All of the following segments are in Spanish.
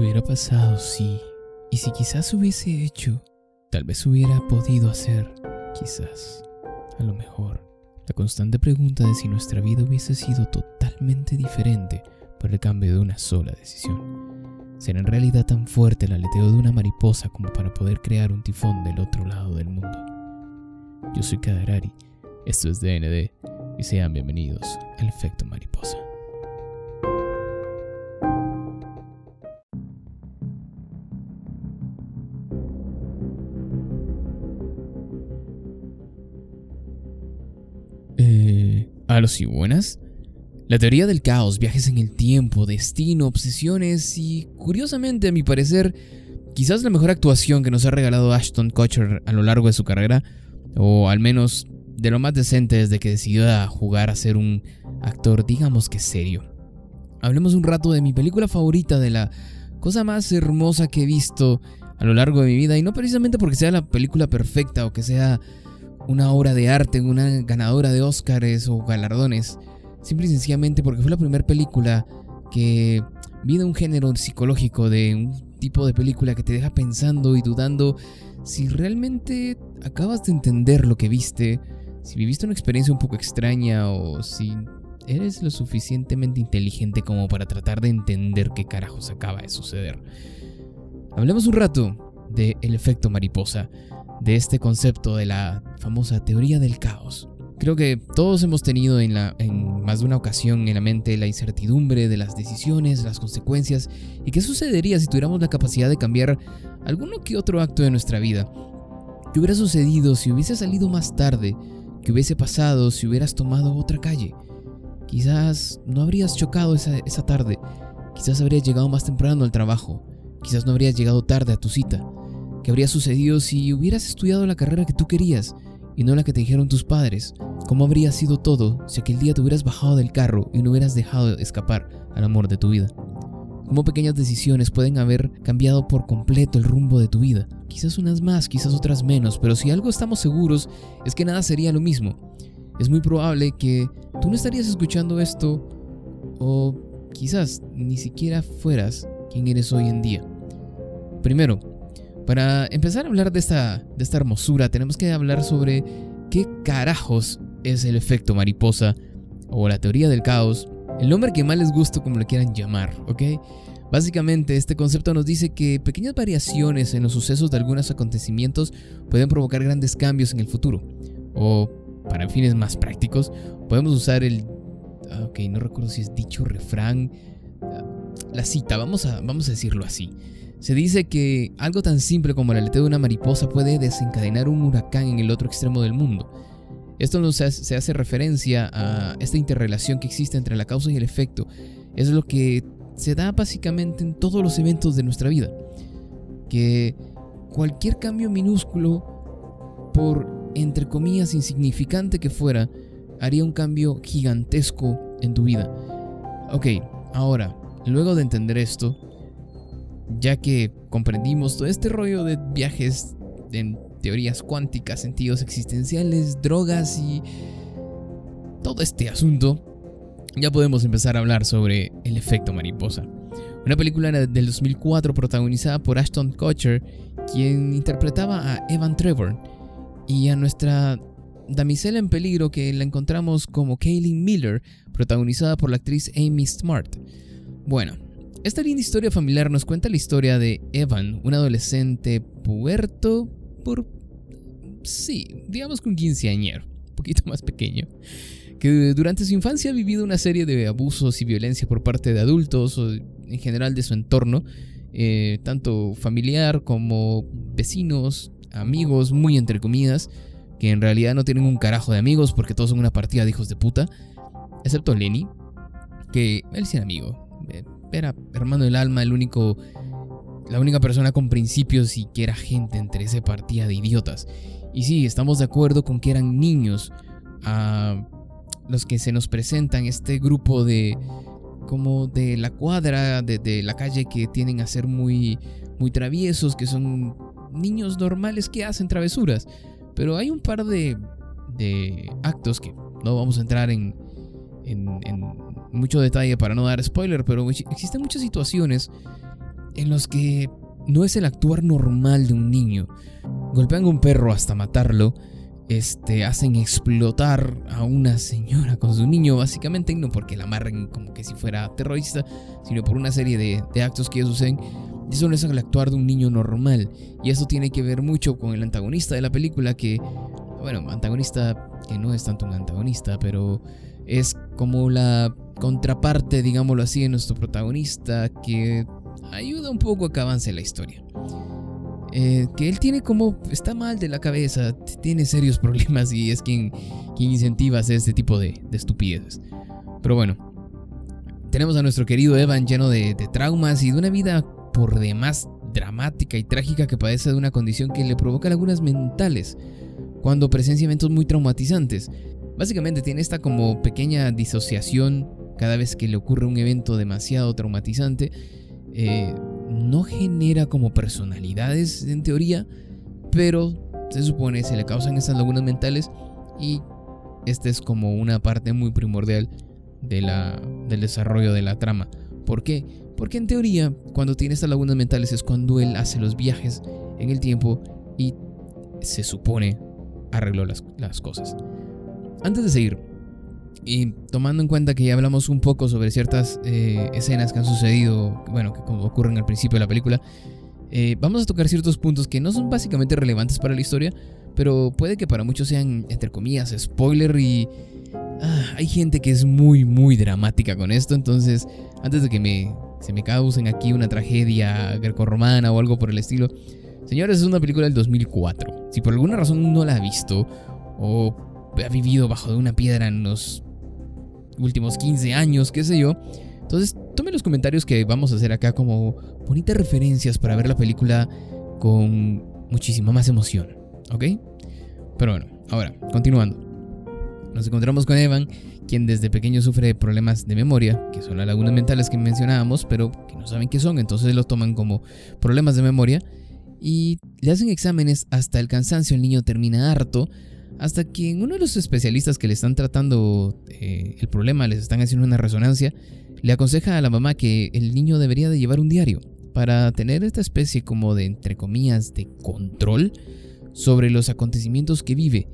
hubiera pasado si... Y si quizás hubiese hecho, tal vez hubiera podido hacer, quizás, a lo mejor. La constante pregunta de si nuestra vida hubiese sido totalmente diferente por el cambio de una sola decisión. ¿Será en realidad tan fuerte el aleteo de una mariposa como para poder crear un tifón del otro lado del mundo? Yo soy Kaderari, esto es DND y sean bienvenidos al efecto mariposa. Y buenas. La teoría del caos, viajes en el tiempo, destino, obsesiones y, curiosamente, a mi parecer, quizás la mejor actuación que nos ha regalado Ashton Kutcher a lo largo de su carrera, o al menos de lo más decente desde que decidió jugar a ser un actor, digamos que serio. Hablemos un rato de mi película favorita, de la cosa más hermosa que he visto a lo largo de mi vida, y no precisamente porque sea la película perfecta o que sea una obra de arte, una ganadora de Oscars o galardones, simple y sencillamente porque fue la primera película que vi de un género psicológico, de un tipo de película que te deja pensando y dudando si realmente acabas de entender lo que viste, si viviste una experiencia un poco extraña o si eres lo suficientemente inteligente como para tratar de entender qué carajos acaba de suceder. Hablemos un rato de el efecto mariposa, de este concepto de la famosa teoría del caos. Creo que todos hemos tenido en, la, en más de una ocasión en la mente la incertidumbre de las decisiones, las consecuencias y qué sucedería si tuviéramos la capacidad de cambiar alguno que otro acto de nuestra vida. ¿Qué hubiera sucedido si hubiese salido más tarde? ¿Qué hubiese pasado si hubieras tomado otra calle? Quizás no habrías chocado esa, esa tarde, quizás habrías llegado más temprano al trabajo, quizás no habrías llegado tarde a tu cita. ¿Qué habría sucedido si hubieras estudiado la carrera que tú querías y no la que te dijeron tus padres? ¿Cómo habría sido todo si aquel día te hubieras bajado del carro y no hubieras dejado escapar al amor de tu vida? cómo pequeñas decisiones pueden haber cambiado por completo el rumbo de tu vida. Quizás unas más, quizás otras menos, pero si algo estamos seguros es que nada sería lo mismo. Es muy probable que tú no estarías escuchando esto o quizás ni siquiera fueras quien eres hoy en día. Primero, para empezar a hablar de esta, de esta hermosura, tenemos que hablar sobre qué carajos es el efecto mariposa o la teoría del caos el nombre que más les guste como le quieran llamar, ¿ok? Básicamente, este concepto nos dice que pequeñas variaciones en los sucesos de algunos acontecimientos pueden provocar grandes cambios en el futuro. O, para fines más prácticos, podemos usar el... Ah, ok, no recuerdo si es dicho refrán. Ah, la cita, vamos a, vamos a decirlo así. Se dice que algo tan simple como el aleteo de una mariposa puede desencadenar un huracán en el otro extremo del mundo. Esto se hace referencia a esta interrelación que existe entre la causa y el efecto. Es lo que se da básicamente en todos los eventos de nuestra vida. Que cualquier cambio minúsculo, por entre comillas insignificante que fuera, haría un cambio gigantesco en tu vida. Ok, ahora, luego de entender esto, ya que comprendimos todo este rollo de viajes en teorías cuánticas, sentidos existenciales, drogas y todo este asunto, ya podemos empezar a hablar sobre el efecto mariposa. Una película del 2004 protagonizada por Ashton Kutcher, quien interpretaba a Evan Trevor, y a nuestra damisela en peligro que la encontramos como Kaylin Miller, protagonizada por la actriz Amy Smart. Bueno, esta linda historia familiar nos cuenta la historia de Evan, un adolescente puerto, por... Sí, digamos que un quinceañero, un poquito más pequeño, que durante su infancia ha vivido una serie de abusos y violencia por parte de adultos o en general de su entorno, eh, tanto familiar como vecinos, amigos, muy entre comillas, que en realidad no tienen un carajo de amigos porque todos son una partida de hijos de puta, excepto Lenny, que él sí era amigo, era hermano del alma, el único la única persona con principios y que era gente entre ese partida de idiotas. Y sí, estamos de acuerdo con que eran niños a los que se nos presentan este grupo de como de la cuadra, de, la calle que tienen a ser muy, muy traviesos, que son niños normales que hacen travesuras. Pero hay un par de, de actos que no vamos a entrar en, en, en mucho detalle para no dar spoiler, pero existen muchas situaciones en los que no es el actuar normal de un niño. Golpean a un perro hasta matarlo, este, hacen explotar a una señora con su niño, básicamente, no porque la amarren como que si fuera terrorista, sino por una serie de, de actos que suceden. Eso no es el actuar de un niño normal. Y eso tiene que ver mucho con el antagonista de la película, que, bueno, antagonista que no es tanto un antagonista, pero es como la contraparte, digámoslo así, de nuestro protagonista, que ayuda un poco a que avance la historia. Eh, que él tiene como, está mal de la cabeza, tiene serios problemas y es quien, quien incentiva a hacer este tipo de, de estupideces. Pero bueno, tenemos a nuestro querido Evan lleno de, de traumas y de una vida por demás dramática y trágica que padece de una condición que le provoca lagunas mentales cuando presencia eventos muy traumatizantes. Básicamente tiene esta como pequeña disociación cada vez que le ocurre un evento demasiado traumatizante eh, no genera como personalidades en teoría, pero se supone se le causan estas lagunas mentales y esta es como una parte muy primordial de la, del desarrollo de la trama. ¿Por qué? Porque en teoría, cuando tiene estas lagunas mentales es cuando él hace los viajes en el tiempo y se supone arregló las, las cosas. Antes de seguir, y tomando en cuenta que ya hablamos un poco sobre ciertas eh, escenas que han sucedido, bueno, que ocurren al principio de la película, eh, vamos a tocar ciertos puntos que no son básicamente relevantes para la historia, pero puede que para muchos sean, entre comillas, spoiler y... Ah, hay gente que es muy, muy dramática con esto, entonces, antes de que me, se me causen aquí una tragedia grecorromana o algo por el estilo, señores, es una película del 2004. Si por alguna razón no la ha visto o ha vivido bajo de una piedra en los últimos 15 años, qué sé yo. Entonces, tome los comentarios que vamos a hacer acá como bonitas referencias para ver la película con muchísima más emoción, ¿ok? Pero bueno, ahora, continuando. Nos encontramos con Evan, quien desde pequeño sufre problemas de memoria, que son las lagunas mentales que mencionábamos, pero que no saben qué son, entonces lo toman como problemas de memoria. Y le hacen exámenes hasta el cansancio, el niño termina harto, hasta que uno de los especialistas que le están tratando eh, el problema, les están haciendo una resonancia, le aconseja a la mamá que el niño debería de llevar un diario para tener esta especie como de, entre comillas, de control sobre los acontecimientos que vive.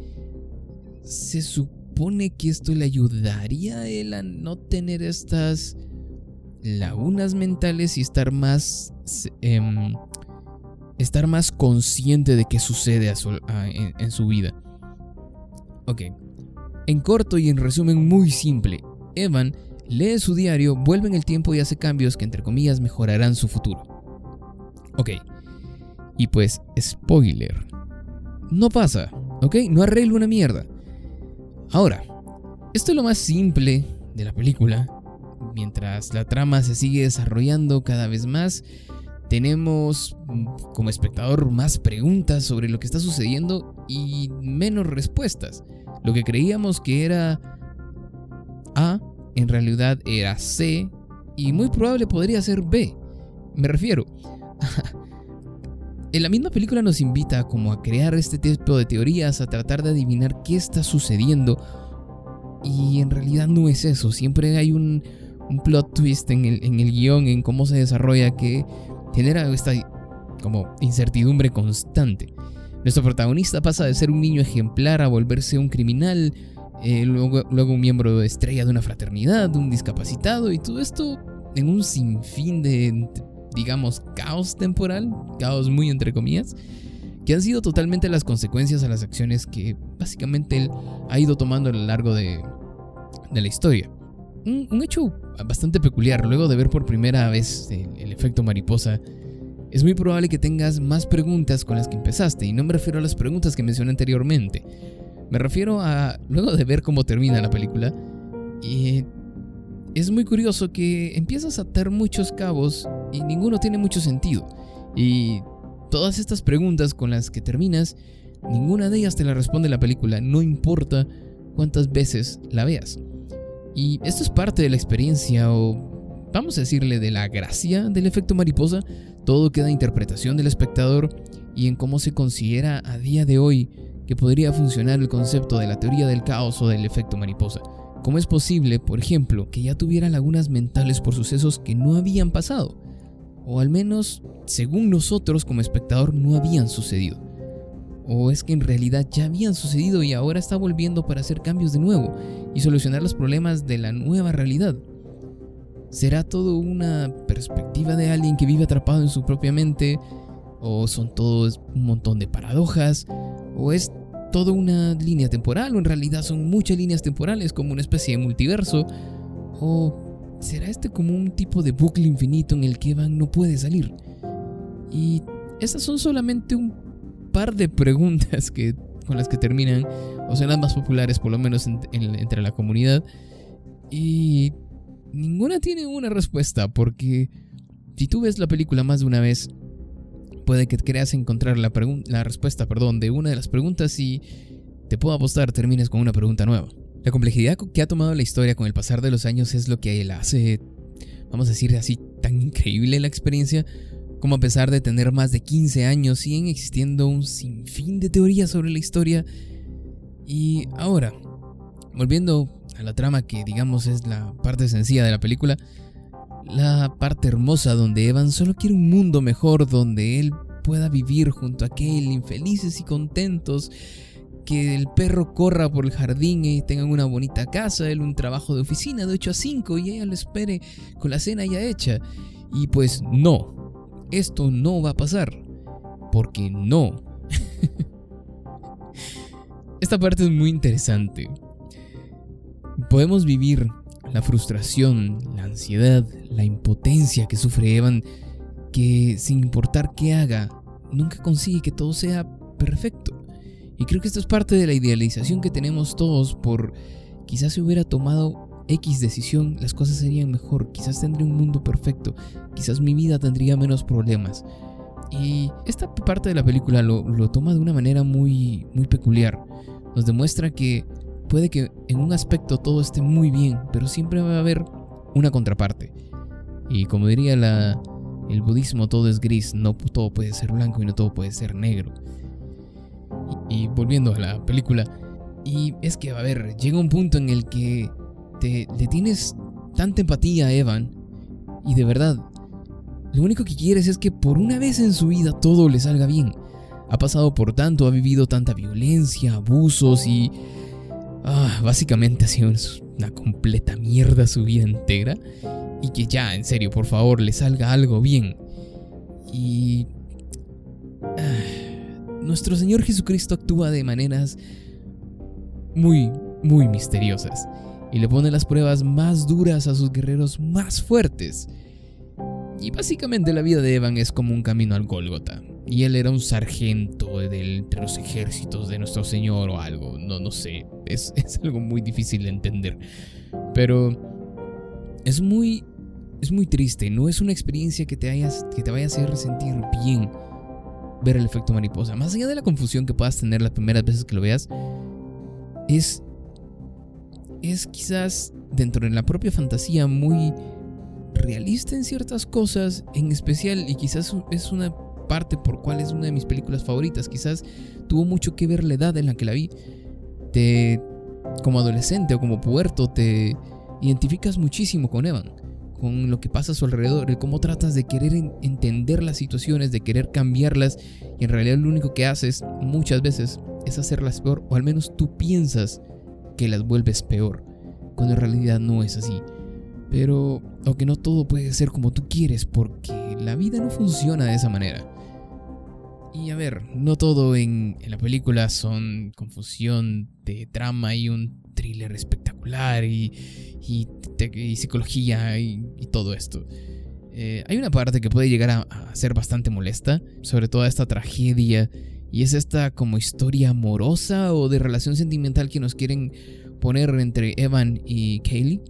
Se supone que esto le ayudaría a él a no tener estas lagunas mentales y estar más... Em, estar más consciente de qué sucede en su vida. Ok. En corto y en resumen muy simple, Evan lee su diario, vuelve en el tiempo y hace cambios que entre comillas mejorarán su futuro. Ok. Y pues, spoiler. No pasa, ¿ok? No arregla una mierda. Ahora, esto es lo más simple de la película. Mientras la trama se sigue desarrollando cada vez más, tenemos mm, como espectador más preguntas sobre lo que está sucediendo y menos respuestas. Lo que creíamos que era A, en realidad era C y muy probable podría ser B. Me refiero. en la misma película nos invita como a crear este tipo de teorías, a tratar de adivinar qué está sucediendo. Y en realidad no es eso. Siempre hay un, plot twist en el, en el guion, en cómo se desarrolla, que genera esta como incertidumbre constante. Nuestro protagonista pasa de ser un niño ejemplar a volverse un criminal, eh, luego, luego un miembro estrella de una fraternidad, un discapacitado y todo esto en un sinfín de, digamos, caos temporal, caos muy entre comillas, que han sido totalmente las consecuencias a las acciones que básicamente él ha ido tomando a lo largo de, de la historia. Un, hecho bastante peculiar, luego de ver por primera vez el, el efecto mariposa es muy probable que tengas más preguntas con las que empezaste, y no me refiero a las preguntas que mencioné anteriormente. Me refiero a, luego de ver cómo termina la película, y es muy curioso que empiezas a atar muchos cabos y ninguno tiene mucho sentido. Y todas estas preguntas con las que terminas, ninguna de ellas te la responde la película, no importa cuántas veces la veas. Y esto es parte de la experiencia o vamos a decirle de la gracia del efecto mariposa todo queda interpretación del espectador y en cómo se considera a día de hoy que podría funcionar el concepto de la teoría del caos o del efecto mariposa. ¿Cómo es posible, por ejemplo, que ya tuviera lagunas mentales por sucesos que no habían pasado? o al menos según nosotros como espectador no habían sucedido. ¿O es que en realidad ya habían sucedido y ahora está volviendo para hacer cambios de nuevo y solucionar los problemas de la nueva realidad? ¿Será todo una perspectiva de alguien que vive atrapado en su propia mente? ¿O son todos un montón de paradojas? ¿O es toda una línea temporal? ¿O en realidad son muchas líneas temporales como una especie de multiverso? ¿O será este como un tipo de bucle infinito en el que Evan no puede salir? Y estas son solamente un par de preguntas que, con las que terminan, o son las más populares por lo menos entre la comunidad. Y ninguna tiene una respuesta, porque si tú ves la película más de una vez, puede que creas encontrar la, la respuesta perdón, de una de las preguntas y te puedo apostar termines con una pregunta nueva. La complejidad que ha tomado la historia con el pasar de los años es lo que la hace, vamos a decir así, tan increíble la experiencia, como a pesar de tener más de 15 años siguen existiendo un sinfín de teorías sobre la historia. Y ahora, volviendo a la trama que digamos es la parte sencilla de la película, la parte hermosa donde Evan solo quiere un mundo mejor donde él pueda vivir junto a aquel infelices y contentos, que el perro corra por el jardín y tengan una bonita casa, él un trabajo de oficina de 8 a 5 y ella lo espere con la cena ya hecha. Y pues no, esto no va a pasar, porque no. Esta parte es muy interesante. Podemos vivir la frustración, la ansiedad, la impotencia que sufre Evan, que sin importar qué haga, nunca consigue que todo sea perfecto. Y creo que esto es parte de la idealización que tenemos todos por quizás si hubiera tomado X decisión, las cosas serían mejor, quizás tendría un mundo perfecto, quizás mi vida tendría menos problemas. Y esta parte de la película lo, lo toma de una manera muy, muy peculiar. Nos demuestra que Puede que en un aspecto todo esté muy bien, pero siempre va a haber una contraparte. Y como diría la, el budismo, todo es gris, no todo puede ser blanco y no todo puede ser negro. Y, volviendo a la película, y es que, a ver, llega un punto en el que te, le tienes tanta empatía a Evan, y de verdad, lo único que quieres es que por una vez en su vida todo le salga bien. Ha pasado por tanto, ha vivido tanta violencia, abusos y Ah, básicamente ha sido una completa mierda su vida entera. Y que ya, en serio, por favor, le salga algo bien. Y... Ah, nuestro Señor Jesucristo actúa de maneras muy, muy misteriosas. Y le pone las pruebas más duras a sus guerreros más fuertes. Y básicamente la vida de Evan es como un camino al Gólgota. Y él era un sargento de entre los ejércitos de nuestro Señor o algo, no, no sé, es, es algo muy difícil de entender, pero es muy, es muy triste, no es una experiencia que te, hayas, que te vaya a hacer sentir bien ver el efecto mariposa, más allá de la confusión que puedas tener las primeras veces que lo veas, es, es quizás dentro de la propia fantasía muy realista en ciertas cosas, en especial, y quizás es una parte por cuál es una de mis películas favoritas. Quizás tuvo mucho que ver la edad en la que la vi. Te, como adolescente o como puerto, te identificas muchísimo con Evan, con lo que pasa a su alrededor, y cómo tratas de querer entender las situaciones, de querer cambiarlas, y en realidad lo único que haces muchas veces es hacerlas peor, o al menos tú piensas que las vuelves peor, cuando en realidad no es así. Pero, aunque no todo puede ser como tú quieres, porque la vida no funciona de esa manera. Y a ver, no todo en, la película son confusión de trama y un thriller espectacular y, psicología y, todo esto. Eh, hay una parte que puede llegar a, a, ser bastante molesta sobre toda esta tragedia y es esta como historia amorosa o de relación sentimental que nos quieren poner entre Evan y Kaylee.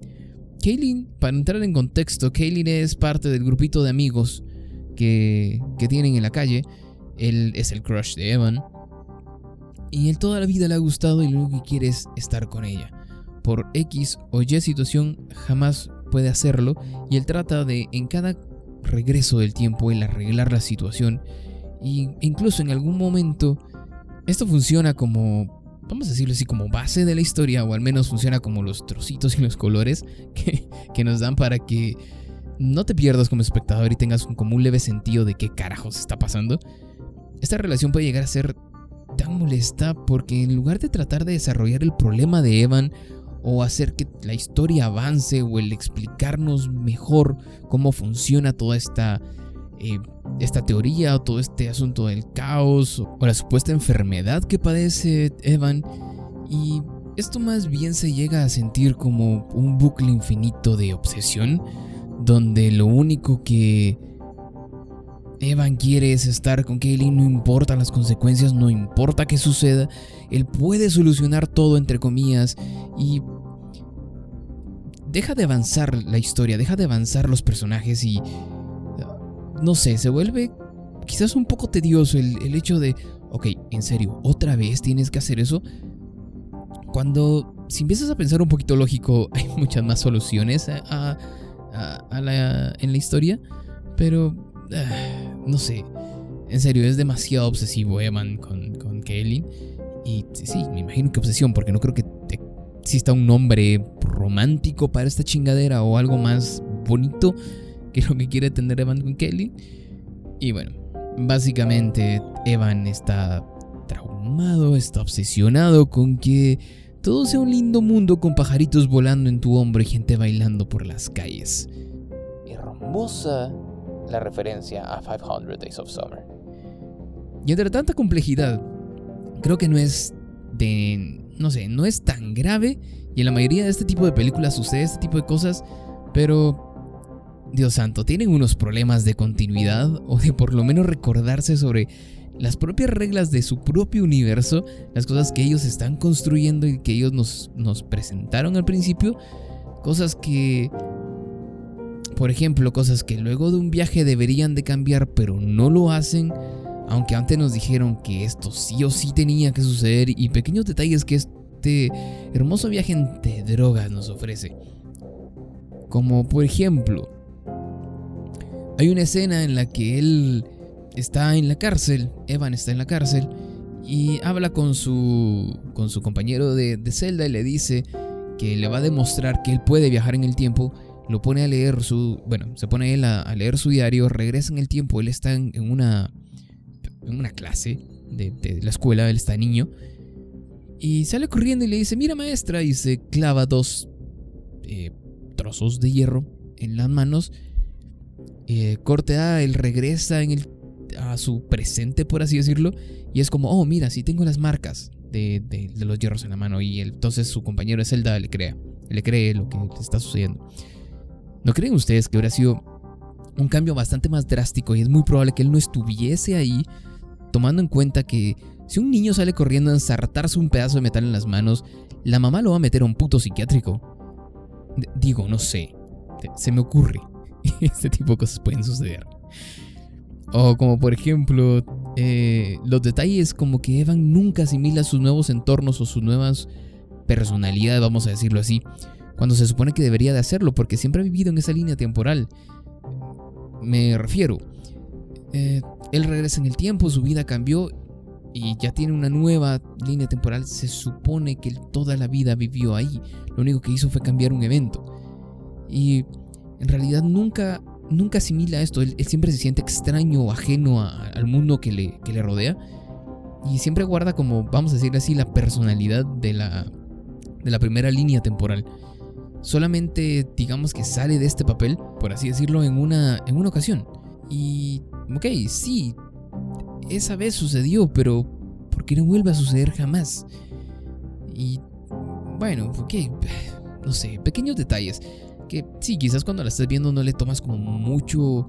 Kaylin, para entrar en contexto, Kaylin es parte del grupito de amigos que, que tienen en la calle él es el crush de Evan. Y él toda la vida le ha gustado y lo único que quiere es estar con ella. Por X o Y situación jamás puede hacerlo y él trata de en cada regreso del tiempo el arreglar la situación y incluso en algún momento esto funciona como vamos a decirlo así como base de la historia o al menos funciona como los trocitos y los colores que, que nos dan para que no te pierdas como espectador y tengas como un leve sentido de qué carajos está pasando, esta relación puede llegar a ser tan molesta porque en lugar de tratar de desarrollar el problema de Evan o hacer que la historia avance o el explicarnos mejor cómo funciona toda esta, eh, esta teoría o todo este asunto del caos o la supuesta enfermedad que padece Evan. Y esto más bien se llega a sentir como un bucle infinito de obsesión donde lo único que Evan quiere es estar con Kaylee, no importa las consecuencias, no importa qué suceda, él puede solucionar todo entre comillas y deja de avanzar la historia, deja de avanzar los personajes y no sé, se vuelve quizás un poco tedioso el, hecho de, ok, en serio, otra vez tienes que hacer eso. Cuando, si empiezas a pensar un poquito lógico, hay muchas más soluciones a, la, en la historia, pero Ah, no sé. En serio, es demasiado obsesivo Evan con, con. Y sí, me imagino que obsesión, porque no creo que exista un nombre romántico para esta chingadera o algo más bonito que lo que quiere tener Evan con Kelly. Y bueno, básicamente Evan está traumado, está obsesionado con que todo sea un lindo mundo con pajaritos volando en tu hombro y gente bailando por las calles. Hermosa la referencia a 500 Days of Summer. Y entre tanta complejidad, creo que no es de... no sé, no es tan grave y en la mayoría de este tipo de películas sucede este tipo de cosas, pero... Dios santo, tienen unos problemas de continuidad o de por lo menos recordarse sobre las propias reglas de su propio universo, las cosas que ellos están construyendo y que ellos nos, nos presentaron al principio, cosas que por ejemplo, cosas que luego de un viaje deberían de cambiar pero no lo hacen, aunque antes nos dijeron que esto sí o sí tenía que suceder y pequeños detalles que este hermoso viaje entre drogas nos ofrece. Como por ejemplo, hay una escena en la que él está en la cárcel, Evan está en la cárcel y habla con su con su compañero de, de celda y le dice que le va a demostrar que él puede viajar en el tiempo lo pone a leer su, bueno, se pone él a, leer su diario, regresa en el tiempo, él está en, una, en una clase de, la escuela, él está niño, y sale corriendo y le dice, mira maestra, y se clava dos eh, trozos de hierro en las manos, eh, corte A, él regresa en el, a su presente, por así decirlo, y es como, oh, mira, sí tengo las marcas de, los hierros en la mano, y entonces su compañero de celda le crea, le cree lo que está sucediendo. ¿No creen ustedes que hubiera sido un cambio bastante más drástico y es muy probable que él no estuviese ahí, tomando en cuenta que si un niño sale corriendo a ensartarse un pedazo de metal en las manos, la mamá lo va a meter a un puto psiquiátrico? digo, no sé. Se me ocurre. este tipo de cosas pueden suceder. O como por ejemplo, eh, los detalles como que Evan nunca asimila sus nuevos entornos o sus nuevas personalidades, vamos a decirlo así cuando se supone que debería de hacerlo, porque siempre ha vivido en esa línea temporal. Me refiero, eh, él regresa en el tiempo, su vida cambió y ya tiene una nueva línea temporal. Se supone que él toda la vida vivió ahí. Lo único que hizo fue cambiar un evento. Y en realidad nunca, nunca asimila esto. Él, siempre se siente extraño o ajeno al mundo que le, que le rodea. Y siempre guarda como, vamos a decirle así, la personalidad de la, de la primera línea temporal solamente digamos que sale de este papel, por así decirlo, en una, en una ocasión. Y, ok, sí, esa vez sucedió, pero ¿por qué no vuelve a suceder jamás? Y, bueno, ok, no sé, pequeños detalles que sí, quizás cuando la estás viendo no le tomas como mucho,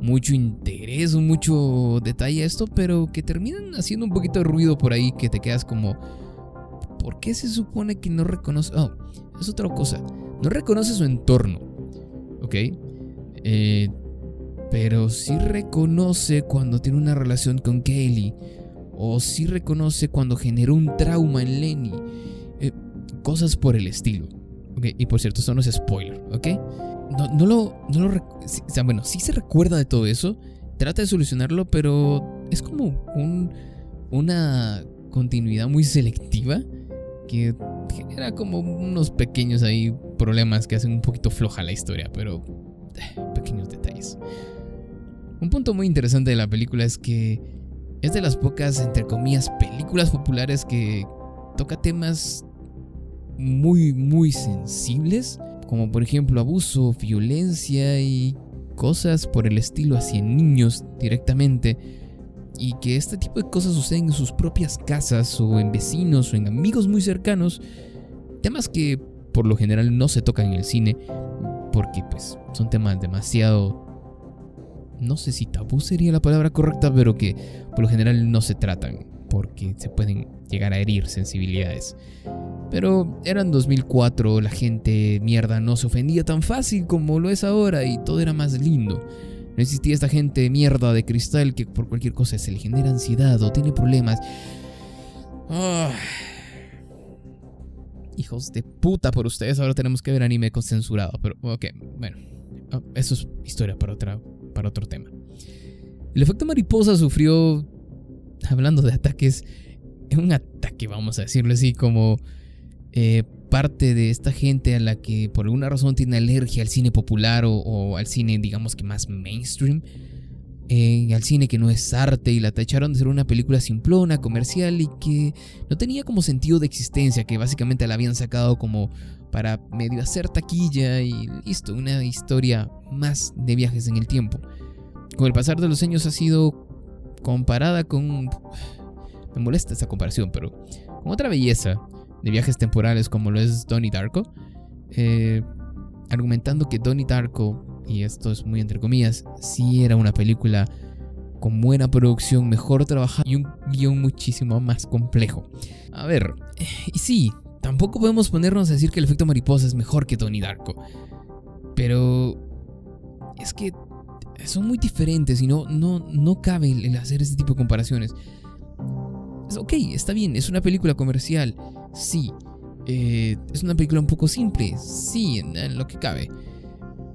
mucho interés mucho detalle a esto, pero que terminan haciendo un poquito de ruido por ahí que te quedas como, ¿por qué se supone que no reconoce? Oh, es otra cosa no reconoce su entorno, ¿ok? Eh, pero sí reconoce cuando tiene una relación con Kaylee. O sí reconoce cuando generó un trauma en Lenny. Eh, cosas por el estilo. Y por cierto, esto no es spoiler, ¿ok? No, lo... No lo o sea, bueno, sí se recuerda de todo eso. Trata de solucionarlo, pero es como un, una continuidad muy selectiva que genera como unos pequeños ahí problemas que hacen un poquito floja la historia, pero eh, Un punto muy interesante de la película es que es de las pocas, entre comillas, películas populares que toca temas muy, muy sensibles, como por ejemplo abuso, violencia y cosas por el estilo hacia niños directamente, y que este tipo de cosas suceden en sus propias casas o en vecinos o en amigos muy cercanos, temas que por lo general no se tocan en el cine, porque pues son temas demasiado no sé si tabú sería la palabra correcta, pero que por lo general no se tratan porque se pueden llegar a herir sensibilidades. Pero era en 2004, la gente mierda no se ofendía tan fácil como lo es ahora y todo era más lindo. No existía esta gente mierda de cristal que por cualquier cosa se le genera ansiedad o tiene problemas. Ah. Hijos de puta por ustedes, ahora tenemos que ver anime con censurado. Pero ok, bueno, ah, eso es historia para, otra, para otro tema. El efecto mariposa sufrió, hablando de ataques, un ataque, vamos a decirlo así, como eh, parte de esta gente a la que por alguna razón tiene alergia al cine popular o, al cine, digamos que más mainstream, eh, al cine que no es arte y la tacharon de ser una película simplona, comercial y que no tenía como sentido de existencia, que básicamente la habían sacado como para medio hacer taquilla y listo, una historia más de viajes en el tiempo. Con el pasar de los años ha sido comparada con... Me molesta esta comparación, pero con otra belleza de viajes temporales como lo es Donnie Darko, eh, argumentando que Donnie Darko, y esto es muy entre comillas, sí era una película con buena producción, mejor trabajada y un guion muchísimo más complejo. A ver, y sí, tampoco podemos ponernos a decir que el efecto mariposa es mejor que Donnie Darko, pero es que son muy diferentes y no, no, no cabe el hacer este tipo de comparaciones. Ok, está bien, es una película comercial Sí. Eh, es una película un poco simple, sí, en, lo que cabe.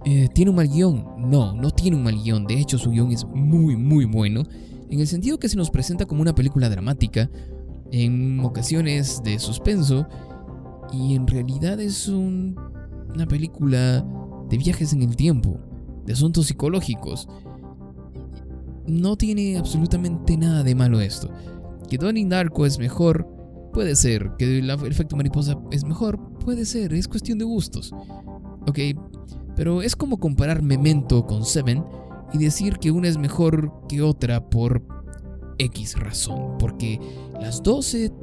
Eh, ¿Tiene un mal guion? No, no tiene un mal guion. De hecho, su guion es muy, muy bueno. En el sentido que se nos presenta como una película dramática, en ocasiones de suspenso, y en realidad es una película de viajes en el tiempo, de asuntos psicológicos. No tiene absolutamente nada de malo esto. Que Donnie Darko es mejor Puede ser que el efecto mariposa es mejor, puede ser, es cuestión de gustos. Ok, pero es como comparar Memento con Seven y decir que una es mejor que otra por X razón, porque las dos se,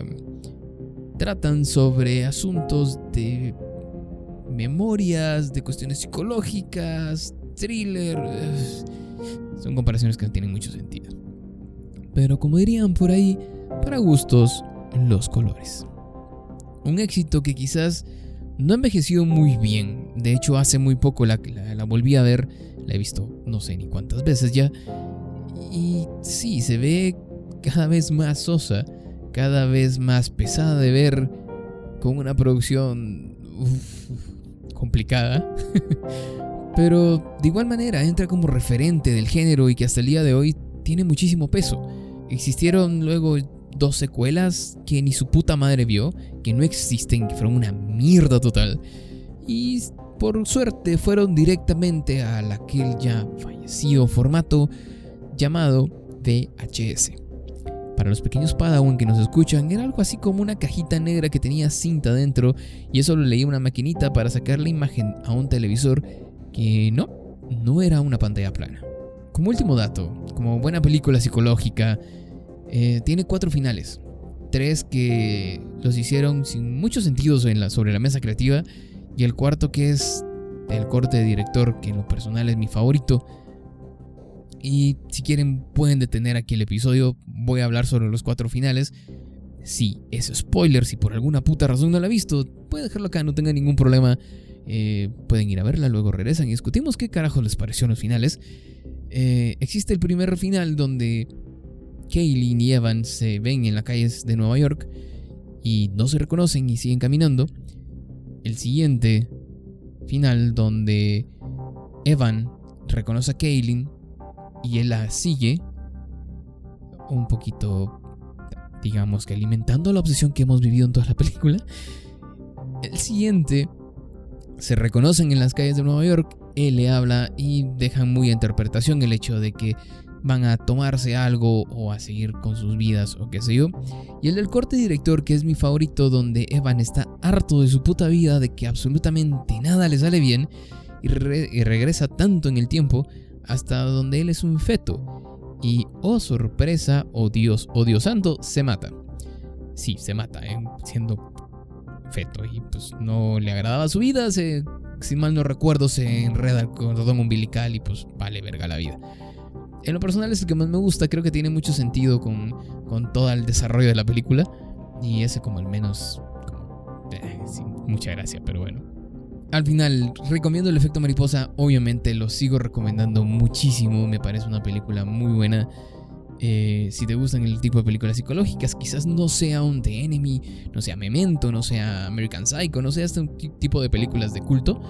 um, tratan sobre asuntos de memorias, de cuestiones psicológicas, thriller. Son comparaciones que no tienen mucho sentido. Pero como dirían por ahí, para gustos, los colores. Un éxito que quizás no ha envejecido muy bien. De hecho, hace muy poco la, la, volví a ver. La he visto no sé ni cuántas veces ya. Y sí, se ve cada vez más sosa. Cada vez más pesada de ver. Con una producción complicada. Pero de igual manera entra como referente del género y que hasta el día de hoy tiene muchísimo peso. Existieron luego dos secuelas que ni su puta madre vio, que no existen, que fueron una mierda total. Y por suerte fueron directamente a aquel ya fallecido formato llamado VHS. Para los pequeños Padawan que nos escuchan, era algo así como una cajita negra que tenía cinta dentro y eso lo leía una maquinita para sacar la imagen a un televisor que no, no era una pantalla plana. Como último dato, como buena película psicológica, eh, tiene cuatro finales. Tres que los hicieron sin muchos sentidos sobre la mesa creativa. Y el cuarto que es el corte de director, que en lo personal es mi favorito. Y si quieren pueden detener aquí el episodio. Voy a hablar sobre los cuatro finales. Si es spoiler, si por alguna puta razón no la ha visto, pueden dejarlo acá, no tengan ningún problema. Eh, pueden ir a verla, luego regresan y discutimos qué carajo les pareció los finales. Eh, existe el primer final donde Kaylin y Evan se ven en las calles de Nueva York y no se reconocen y siguen caminando. El siguiente final donde Evan reconoce a Kaylin y él la sigue un poquito, digamos que alimentando la obsesión que hemos vivido en toda la película. El siguiente se reconocen en las calles de Nueva York él le habla y dejan muy a interpretación el hecho de que van a tomarse algo o a seguir con sus vidas o qué sé yo. Y el del corte director, que es mi favorito, donde Evan está harto de su puta vida, de que absolutamente nada le sale bien y, regresa tanto en el tiempo hasta donde él es un feto. Y oh sorpresa, oh Dios, oh Dios santo, se mata. Sí, se mata, ¿eh? siendo feto. Y pues no le agradaba su vida, si mal no recuerdo, se enreda el cordón umbilical y pues vale verga la vida. En lo personal es el que más me gusta, creo que tiene mucho sentido con, con todo el desarrollo de la película. Y ese como el menos... Eh, sin mucha gracia, pero bueno. Al final, recomiendo el efecto mariposa, obviamente lo sigo recomendando muchísimo, me parece una película muy buena. Eh, si te gustan el tipo de películas psicológicas, quizás no sea un The Enemy, no sea Memento, no sea American Psycho, no sea este tipo de películas de culto,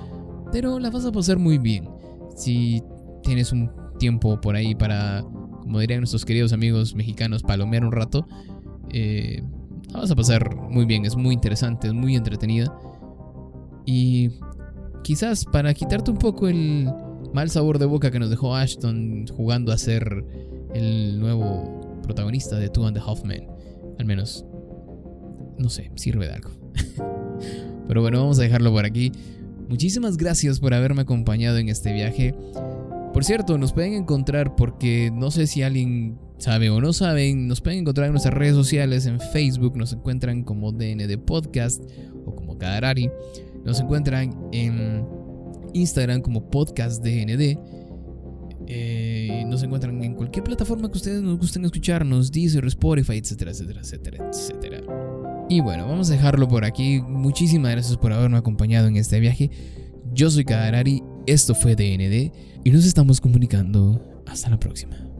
pero la vas a pasar muy bien. Si tienes un tiempo por ahí para, como dirían nuestros queridos amigos mexicanos, palomear un rato, eh, la vas a pasar muy bien, es muy interesante, es muy entretenida. Y quizás para quitarte un poco el mal sabor de boca que nos dejó Ashton jugando a ser el nuevo protagonista de Two and the Half Men, al menos, no sé, sirve de algo. Pero bueno, vamos a dejarlo por aquí. Muchísimas gracias por haberme acompañado en este viaje. Por cierto, nos pueden encontrar porque no sé si alguien sabe o no saben, nos pueden encontrar en nuestras redes sociales, en Facebook nos encuentran como DND Podcast o como Kadarari, nos encuentran en Instagram como Podcast DND, eh, nos encuentran en cualquier plataforma que ustedes nos gusten escucharnos, Deezer, Spotify, etcétera, etcétera, etcétera, etcétera. Y bueno, vamos a dejarlo por aquí. Muchísimas gracias por haberme acompañado en este viaje. Yo soy Kadarari, esto fue DND y nos estamos comunicando. Hasta la próxima.